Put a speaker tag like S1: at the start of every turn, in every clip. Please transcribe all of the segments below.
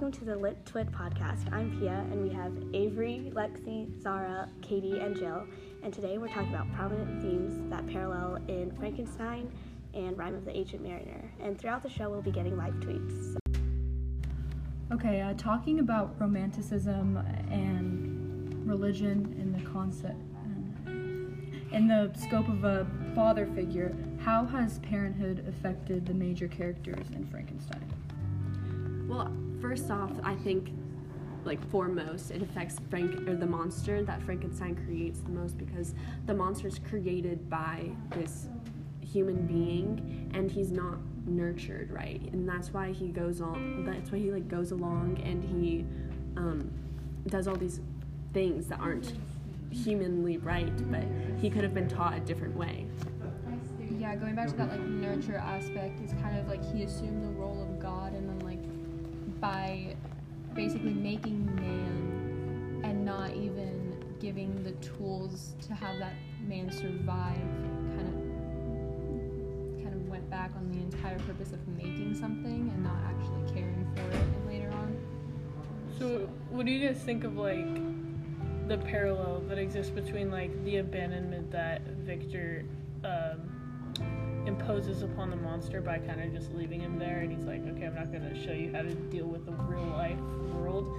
S1: welcome to the Lit Twit podcast. I'm Pia, and we have Avery, Lexi, Zara, Katie, and Jill. And today we're talking about prominent themes that parallel in Frankenstein and Rime of the Ancient Mariner. And throughout the show, we'll be getting live tweets.
S2: Okay, uh, talking about romanticism and religion in the concept, in the scope of a father figure, how has parenthood affected the major characters in Frankenstein?
S3: Well, first off, I think like foremost it affects Frank or the monster that Frankenstein creates the most because the monster is created by this human being and he's not nurtured right? And that's why he goes on that's why he like goes along and he um, does all these things that aren't humanly right but he could have been taught a different way.
S4: Yeah going back to that like nurture aspect is kind of like he assumed the role by basically making man and not even giving the tools to have that man survive kind of kind of went back on the entire purpose of making something and not actually caring for it later on.
S5: So what do you guys think of like the parallel that exists between like the abandonment that victor um, imposes upon the monster by kind of just leaving him there and he's like okay i'm not going to show you how to deal with the real life world.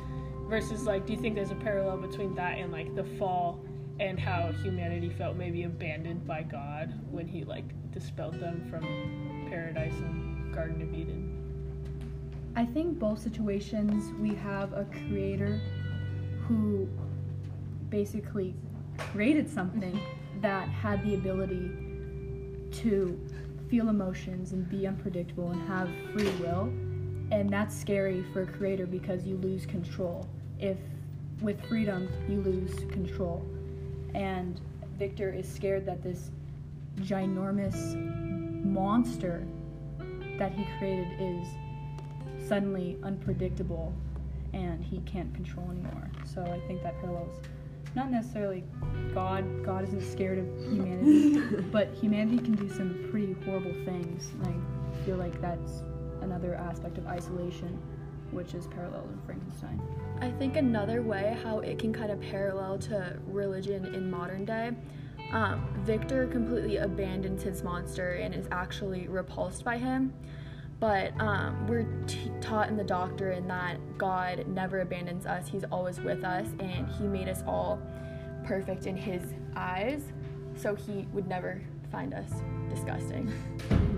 S5: Versus like do you think there's a parallel between that and like the fall and how humanity felt maybe abandoned by god when he like dispelled them from paradise and garden of eden?
S2: I think both situations we have a creator who basically created something that had the ability to feel emotions and be unpredictable and have free will. And that's scary for a creator because you lose control. If with freedom, you lose control. And Victor is scared that this ginormous monster that he created is suddenly unpredictable and he can't control anymore. So I think that parallels not necessarily God. God isn't scared of humanity, but humanity can do some pretty horrible things. And I feel like that's another aspect of isolation, which is parallel to Frankenstein.
S6: I think another way how it can kind of parallel to religion in modern day. Um, Victor completely abandons his monster and is actually repulsed by him. But um, we're t- taught in the doctrine that God never abandons us, He's always with us, and He made us all perfect in His eyes, so He would never find us disgusting.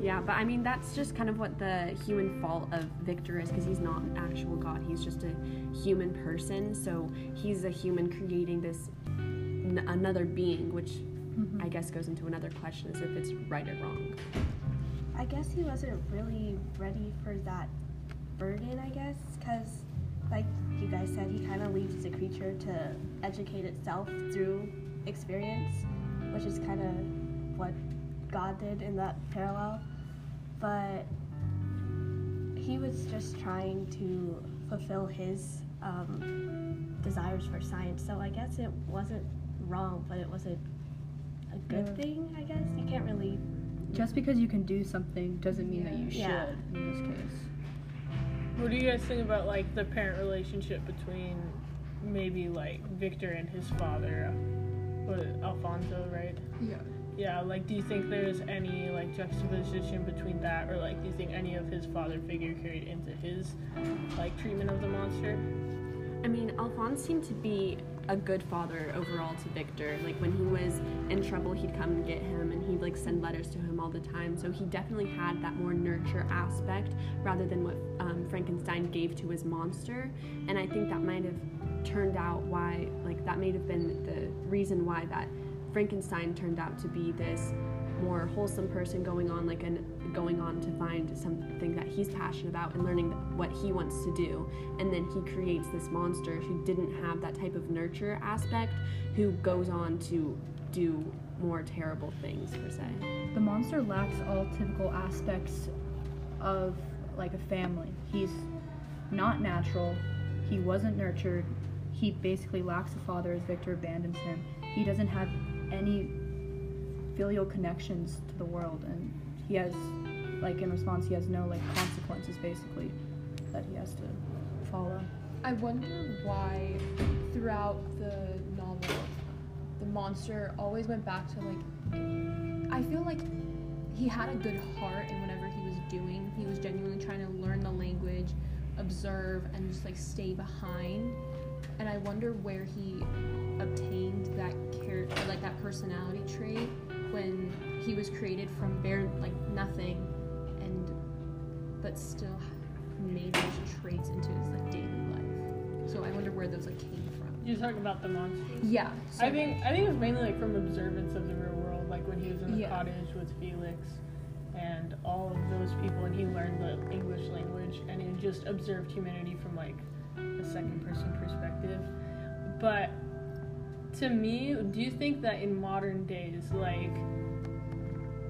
S3: Yeah, but I mean, that's just kind of what the human fault of Victor is because he's not an actual God. He's just a human person. So he's a human creating this n- another being, which mm-hmm. I guess goes into another question is if it's right or wrong.
S1: I guess he wasn't really ready for that burden, I guess, because, like you guys said, he kind of leaves the creature to educate itself through experience, which is kind of what God did in that parallel. But he was just trying to fulfill his um, desires for science. So I guess it wasn't wrong, but it was a, a good yeah. thing, I guess. You can't really
S2: just because you can do something doesn't mean that you should yeah. in this case.
S5: What do you guys think about like the parent relationship between maybe like Victor and his father, what Alfonso, right?
S4: Yeah.
S5: Yeah, like do you think there's any like juxtaposition between that or like do you think any of his father figure carried into his like treatment of the monster?
S3: I mean, Alphonse seemed to be a good father overall to Victor. Like when he was in trouble, he'd come and get him, and he'd like send letters to him all the time. So he definitely had that more nurture aspect rather than what um, Frankenstein gave to his monster. And I think that might have turned out why, like that may have been the reason why that Frankenstein turned out to be this more wholesome person going on like an going on to find something that he's passionate about and learning what he wants to do. And then he creates this monster who didn't have that type of nurture aspect who goes on to do more terrible things per se.
S2: The monster lacks all typical aspects of like a family. He's not natural. He wasn't nurtured. He basically lacks a father as victor abandons him. He doesn't have any filial connections to the world and he has like in response he has no like consequences basically that he has to follow.
S4: I wonder why throughout the novel the monster always went back to like I feel like he had a good heart in whatever he was doing. He was genuinely trying to learn the language, observe and just like stay behind. And I wonder where he obtained that character like that personality trait when he was created from bare like nothing and but still made those traits into his like daily life. So I wonder where those like came from.
S5: You're talking about the monsters.
S4: Yeah.
S5: I think I think it was mainly like from observance of the real world, like when he was in the
S4: Yeah.
S5: cottage with Felix and all of those people, and he learned the English language, and he just observed humanity from like a second person perspective. But to me, do you think that in modern days, like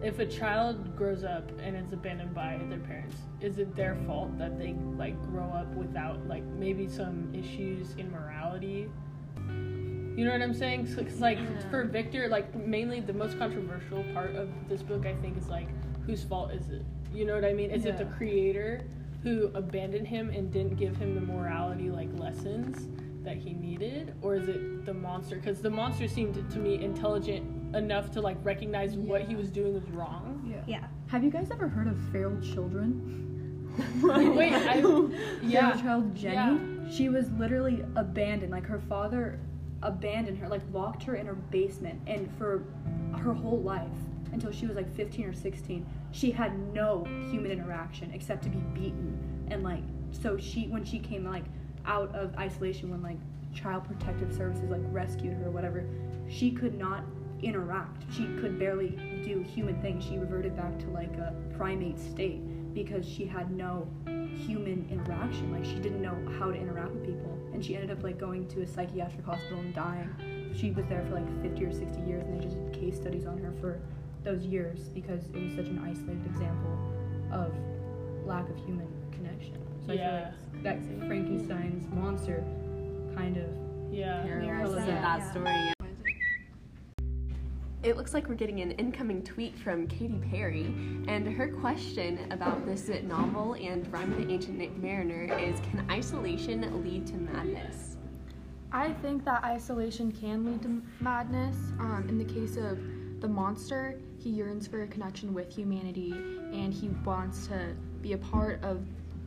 S5: if a child grows up and is abandoned by their parents, is it their fault that they like grow up without like maybe some issues in morality? You know what I'm saying? because like for Victor, like mainly the most controversial part of this book, I think, is like whose fault is it? You know what I mean? Is it the creator who abandoned him and didn't give him the morality like lessons that he needed, or is it the monster? Because the monster seemed to me intelligent enough to like recognize what he was doing was wrong.
S2: Yeah.
S1: Yeah.
S2: Have you guys ever heard of feral children?
S5: Wait, I yeah.
S2: Feral child Genie. Yeah. She was literally abandoned. Like her father abandoned her, like locked her in her basement, and for her whole life until she was like 15 or 16, she had no human interaction except to be beaten and like so she when she came like out of isolation when like child protective services like rescued her or whatever, she could not interact. She could barely do human things. She reverted back to like a primate state because she had no human interaction. Like she didn't know how to interact with people, and she ended up like going to a psychiatric hospital and dying. She was there for like 50 or 60 years, and they just did case studies on her for those years because it was such an isolated example of lack of human connection. So
S5: Yeah.
S2: I feel like that Frankenstein's monster kind of
S5: Yeah.
S3: Parallels of
S1: Yeah.
S3: that
S1: Yeah.
S3: story. It looks like we're getting an incoming tweet from Katy Perry, and her question about this novel and Rime of the Ancient Mariner is Can isolation lead to madness?
S6: I think that isolation can lead to madness. Um, in the case of the monster, he yearns for a connection with humanity and he wants to be a part of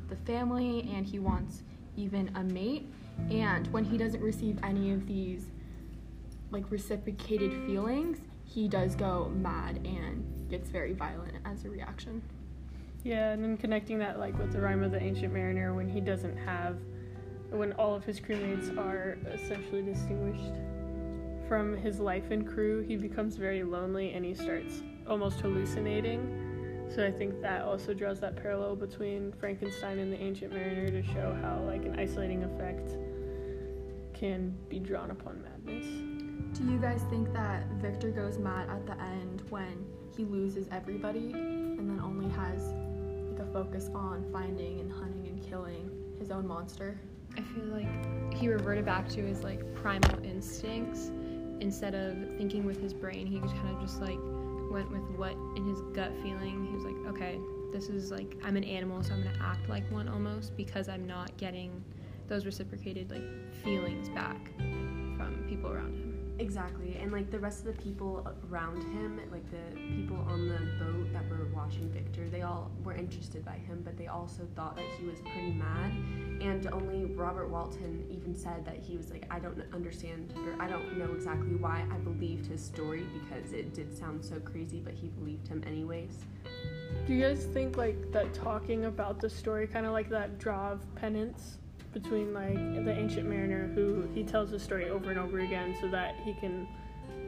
S6: the family and he wants even a mate. And when he doesn't receive any of these like reciprocated feelings, he does go mad and gets very violent as a reaction.
S5: Yeah, and then connecting that like with the rime of the ancient mariner when he doesn't have when all of his crewmates are essentially distinguished from his life and crew, he becomes very lonely and he starts almost hallucinating. So I think that also draws that parallel between Frankenstein and the ancient mariner to show how like an isolating effect can be drawn upon madness.
S6: Do you guys think that Victor goes mad at the end when he loses everybody and then only has like a focus on finding and hunting and killing his own monster?
S4: I feel like he reverted back to his like primal instincts instead of thinking with his brain. He kind of just like went with what in his gut feeling. He was like, okay, this is like I'm an animal, so I'm gonna act like one almost because I'm not getting those reciprocated like feelings back from people around him.
S3: Exactly, and like the rest of the people around him, like the people on the boat that were watching Victor, they all were interested by him, but they also thought that he was pretty mad. And only Robert Walton even said that he was like, I don't understand, or I don't know exactly why I believed his story because it did sound so crazy, but he believed him anyways.
S5: Do you guys think like that talking about the story kind of like that draw of penance between like the ancient mariner who he tells the story over and over again so that he can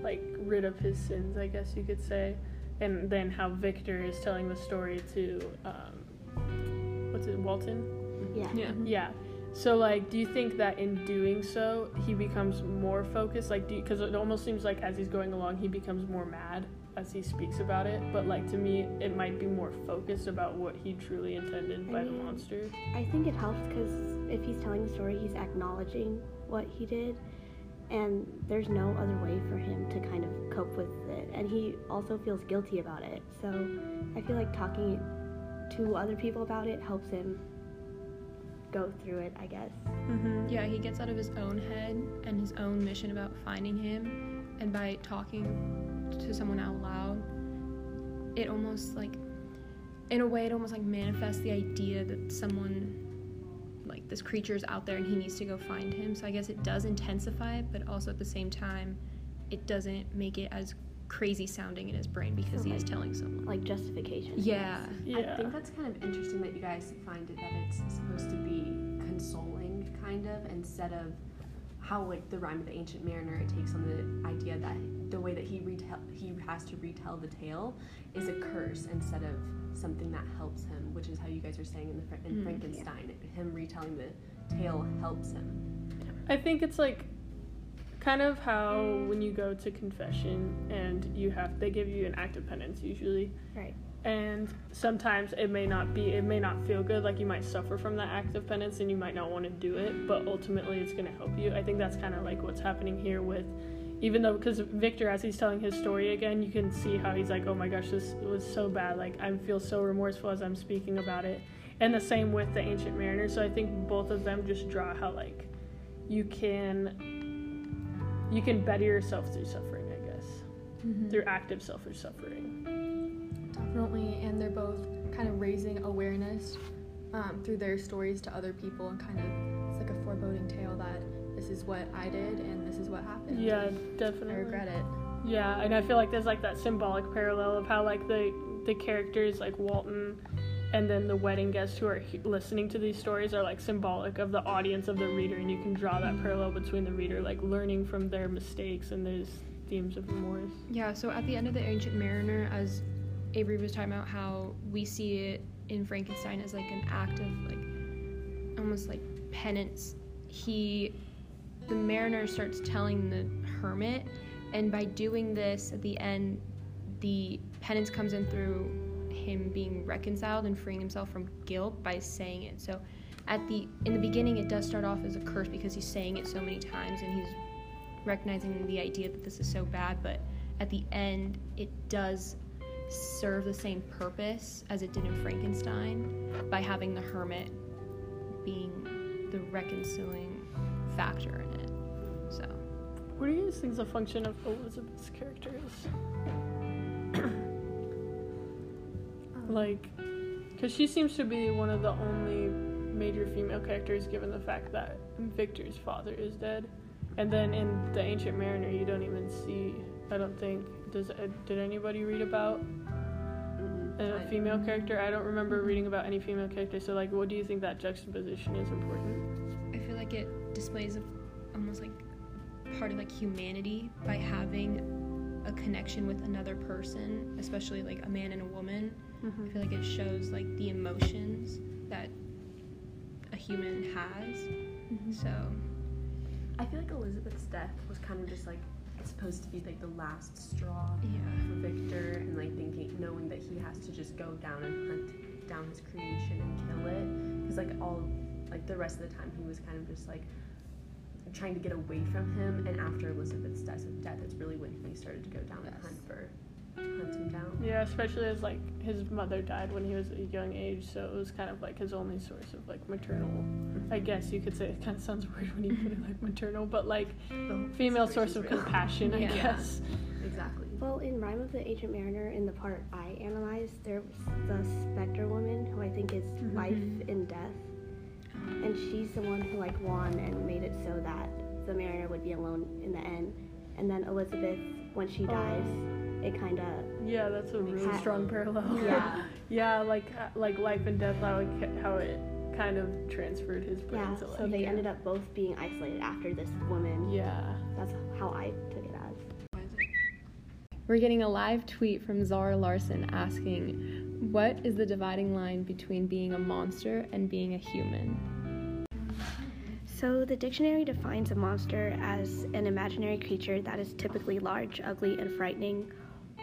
S5: like rid of his sins, I guess you could say, and then how Victor is telling the story to um, what's it, Walton?
S1: Yeah.
S5: Yeah. Yeah. So like, do you think that in doing so he becomes more focused? Like, because it almost seems like as he's going along he becomes more mad as he speaks about it. But like to me, it might be more focused about what he truly intended by the monster.
S1: I think it helps because if he's telling the story, he's acknowledging what he did, and there's no other way for him to kind of cope with it. And he also feels guilty about it. So I feel like talking to other people about it helps him go through it, I guess.
S5: Mm-hmm.
S4: Yeah, he gets out of his own head and his own mission about finding him, and by talking to someone out loud, it almost like, in a way, it almost like manifests the idea that someone, like this creature is out there and he needs to go find him. So I guess it does intensify it, but also at the same time, it doesn't make it as crazy sounding in his brain because he is telling someone.
S1: Like justification.
S4: Yeah.
S5: Yeah.
S3: I think that's kind of interesting that you guys find it that it's supposed to be consoling, kind of, instead of how like the rime of the ancient mariner it takes on the idea that the way that he retell he has to retell the tale is a curse instead of something that helps him, which is how you guys are saying in the Fra- in
S4: Mhm.
S3: Frankenstein. Him retelling the tale helps him.
S5: I think it's like kind of how when you go to confession and you have they give you an act of penance usually.
S1: Right.
S5: And sometimes it may not be it may not feel good like you might suffer from that act of penance and you might not want to do it, but ultimately it's going to help you. I think that's kind of like what's happening here with even though because Victor as he's telling his story again, you can see how he's like, "Oh my gosh, this was so bad. Like I feel so remorseful as I'm speaking about it." And the same with the ancient mariner. So I think both of them just draw how like you can you can better yourself through suffering, I guess.
S4: Mm-hmm.
S5: Through active selfish suffering.
S6: Definitely, and they're both kind of raising awareness um, through their stories to other people, and kind of it's like a foreboding tale that this is what I did and this is what happened.
S5: Yeah,
S6: I
S5: definitely.
S6: regret it.
S5: Yeah, and I feel like there's like that symbolic parallel of how like the the characters like Walton and then the wedding guests who are he- listening to these stories are like symbolic of the audience of the reader and you can draw that parallel between the reader like learning from their mistakes and there's themes of remorse.
S4: Yeah, so at the end of the Ancient Mariner, as Avery was talking about how we see it in Frankenstein as like an act of like almost like penance, he the mariner starts telling the hermit, and by doing this at the end, the penance comes in through him being reconciled and freeing himself from guilt by saying it. So at the in the beginning it does start off as a curse because he's saying it so many times and he's recognizing the idea that this is so bad, but at the end, it does serve the same purpose as it did in Frankenstein by having the hermit being the reconciling factor in it. So,
S5: What do you guys think is a function of Elizabeth's character is? Um. like, because she seems to be one of the only major female characters given the fact that Victor's father is dead. And then in The Ancient Mariner, you don't even see, I don't think, does uh, did anybody read about a mm-hmm. female character? I don't remember mm-hmm. reading about any female character. So, like, what do you think that juxtaposition is important?
S4: I feel like it displays almost like part of like humanity by having a connection with another person, especially like a man and a woman. I mm-hmm. feel like it shows like the emotions that a human has. So,
S3: I feel like Elizabeth's death was kind of just like supposed to be like the last straw
S4: yeah.
S3: for Victor and like thinking knowing that he has to just go down and hunt down his creation and kill it because like all like the rest of the time he was kind of just like trying to get away from him and after Elizabeth's death, death it's really when he started to go down and
S4: Yes.
S3: hunt for hunt him down.
S5: Yeah, especially as like his mother died when he was a young age, so it was kind of like his only source of like maternal. I mm-hmm. guess you could say it kind of sounds weird when you put it like maternal, but like oh,
S3: The
S5: female source of
S3: is real.
S5: compassion, I
S4: Yeah.
S5: guess.
S3: Exactly.
S1: Well, in Rime of the Ancient Mariner, in the part I analyzed, there was the Spectre woman, who I think is mm-hmm. life and death, and she's the one who like won and made it so that the mariner would be alone in the end. And then Elizabeth, when she dies, it kind of
S5: Yeah, that's a really
S1: sense.
S5: strong parallel.
S1: yeah
S5: yeah, like uh, like life and death, how it, how it kind of transferred his brain
S1: yeah.
S5: to like.
S1: So they ended up both being isolated after this woman.
S5: Yeah.
S1: That's how I took it as.
S4: We're getting a live tweet from Zara Larsson asking, What is the dividing line between being a monster and being a human?
S1: So, the dictionary defines a monster as an imaginary creature that is typically large, ugly, and frightening,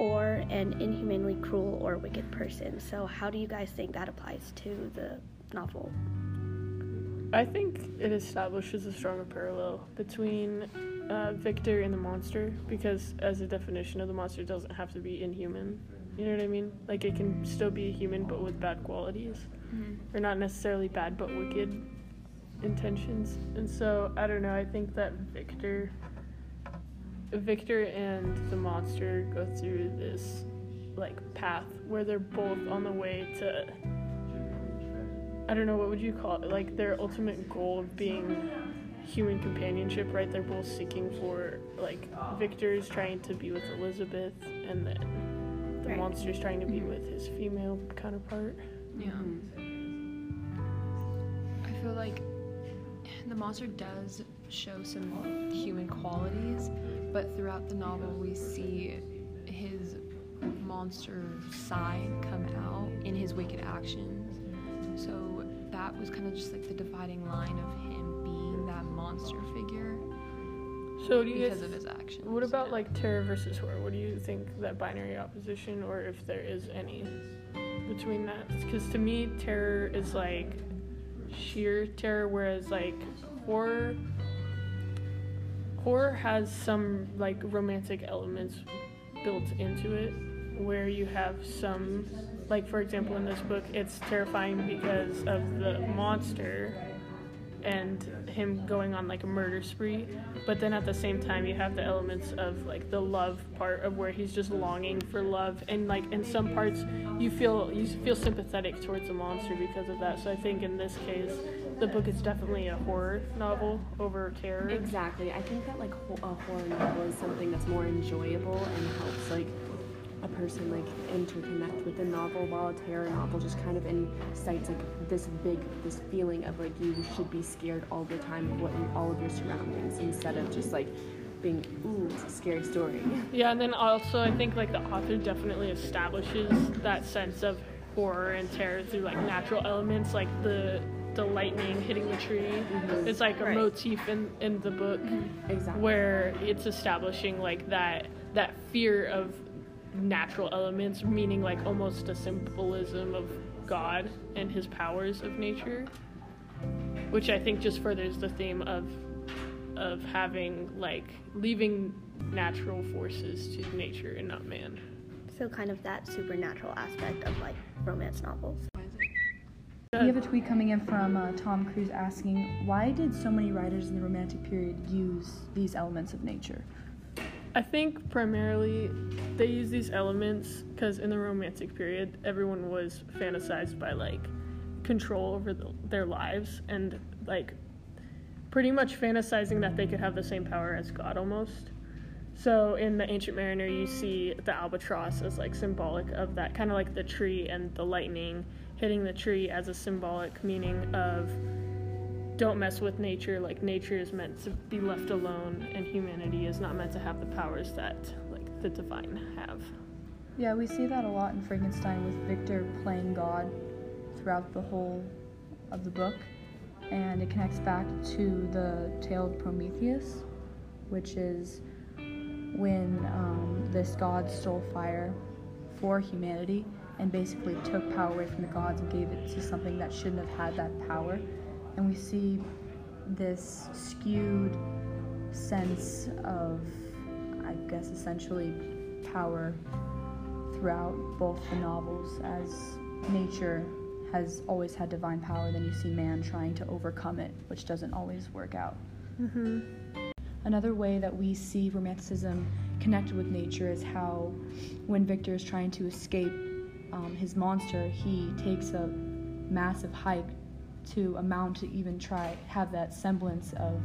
S1: or an inhumanly cruel or wicked person. So, how do you guys think that applies to the novel?
S5: I think it establishes a stronger parallel between uh, Victor and the monster because, as a definition of the monster, it doesn't have to be inhuman. You know what I mean? Like it can still be a human, but with bad qualities, or not necessarily bad, but wicked. intentions. And so I don't know, I think that Victor Victor and the monster go through this like path where they're both on the way to I don't know what would you call it? Like their ultimate goal of being human companionship right? They're both seeking for like Victor's trying to be with Elizabeth and then the
S1: Right.
S5: monster's trying to be mm-hmm. with his female counterpart.
S4: Yeah. Mm-hmm. I feel like the monster does show some human qualities, but throughout the novel we see his monster side come out in his wicked actions. So that was kind of just like the dividing line of him being that monster figure
S5: so do you
S4: because
S5: guys
S4: of his actions.
S5: What about
S4: yeah.
S5: like terror versus horror? What do you think that binary opposition, or if there is any between that? Because to me, terror is like sheer terror, whereas like horror, horror has some like romantic elements built into it, where you have some, like for example, in this book, it's terrifying because of the monster and him going on like a murder spree but then at the same time you have the elements of like the love part of where he's just longing for love and like in some parts you feel you feel sympathetic towards the monster because of that. So i think in this case the book is definitely a horror novel over terror
S3: Exactly. I think that like a horror novel is something that's more enjoyable and helps like a person like interconnect with the novel, while a terror novel just kind of incites like this big this feeling of like you should be scared all the time of what all of your surroundings instead of just like being ooh it's a scary story.
S5: yeah and then also i think like the author definitely establishes that sense of horror and terror through like natural elements like the the lightning hitting the tree mm-hmm. it's like a
S1: Right.
S5: motif in in the book mm-hmm.
S3: Exactly.
S5: where it's establishing like that that fear of natural elements meaning like almost a symbolism of god and his powers of nature which i think just furthers the theme of of having like leaving natural forces to nature and not man
S1: So kind of that supernatural aspect of like romance novels.
S2: We have a tweet coming in from uh, Tom Cruise asking, why did so many writers in the Romantic period use these elements of nature?
S5: I think primarily they use these elements because in the romantic period, everyone was fantasized by like control over the, their lives and like pretty much fantasizing that they could have the same power as God almost. So in the Ancient Mariner, you see the albatross as like symbolic of that, kind of like the tree and the lightning hitting the tree as a symbolic meaning of don't mess with nature like nature is meant to be left alone and humanity is not meant to have the powers that like the divine have
S2: Yeah, we see that a lot in Frankenstein with Victor playing God throughout the whole of the book. And it connects back to the tale of Prometheus, which is when um, this god stole fire for humanity and basically took power away from the gods and gave it to something that shouldn't have had that power. And we see this skewed sense of, I guess, essentially power throughout both the novels as nature has always had divine power then you see man trying to overcome it which doesn't always work out mm-hmm. another way that we see romanticism connected with nature is how when victor is trying to escape um, his monster he takes a massive hike to a mount to even try have that semblance of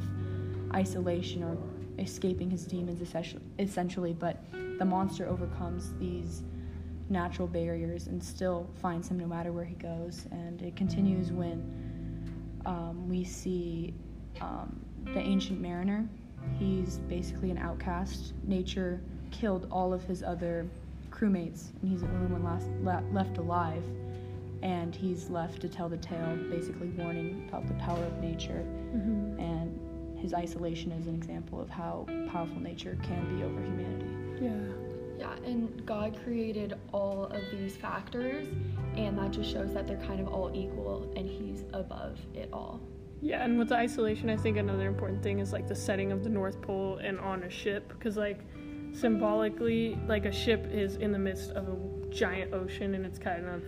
S2: isolation or escaping his demons essentially, essentially but the monster overcomes these natural barriers and still finds him no matter where he goes. And it continues when um, we see um, the ancient mariner. He's basically an outcast. Nature killed all of his other crewmates and he's the only one last, le- left alive. And he's left to tell the tale basically warning about the power of nature. Mm-hmm. And his isolation is an example of how powerful nature can be over humanity.
S5: Yeah.
S6: Yeah, and God created all of these factors, and that just shows that they're kind of all equal, and He's above it all.
S5: yeah and with the isolation i think another important thing is like the setting of the north pole and on a ship because like symbolically like a ship is in the midst of a giant ocean and it's kind of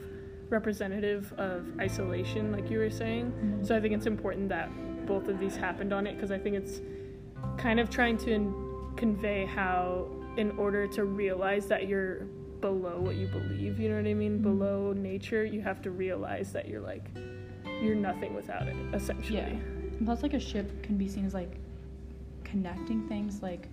S5: representative of isolation like you were saying so i think it's important that both of these happened on it because I think it's kind of trying to convey how, in order to realize that you're below what you believe, you know what I mean,
S2: Mhm.
S5: below nature, you have to realize that you're like, you're nothing without it, essentially.
S2: Yeah. And plus, like a ship can be seen as like connecting things. Like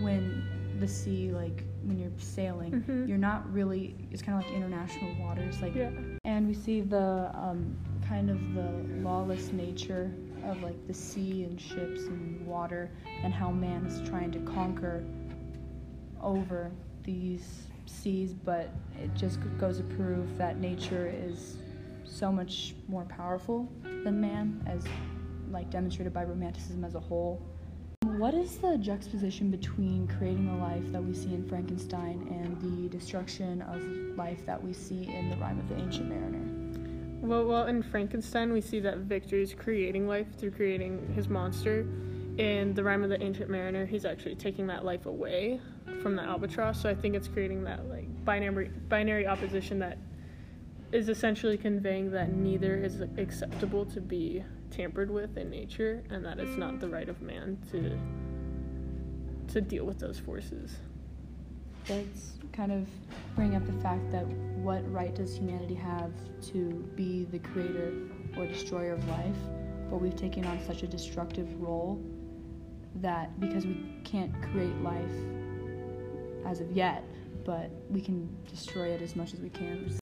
S2: when the sea, like when you're sailing,
S5: Mhm.
S2: you're not really. It's kind of like international waters. Like,
S5: Yeah.
S2: and we see the um, kind of the lawless nature of like the sea and ships and water, and how man is trying to conquer over these seas. But it just goes to prove that nature is so much more powerful than man, as like demonstrated by romanticism as a whole. What is the juxtaposition between creating the life that we see in Frankenstein and the destruction of life that we see in the Rime of the Ancient Mariner?
S5: Well, well, in Frankenstein, we see that Victor is creating life through creating his monster. In The Rime of the Ancient Mariner, he's actually taking that life away from the albatross. So I think it's creating that like binary binary opposition that is essentially conveying that neither is acceptable to be tampered with in nature, and that it's not the right of man to to deal with those forces.
S2: That's kind of bring up the fact that what right does humanity have to be the creator or destroyer of life? But we've taken on such a destructive role that because we can't create life as of yet, but we can destroy it as much as we can,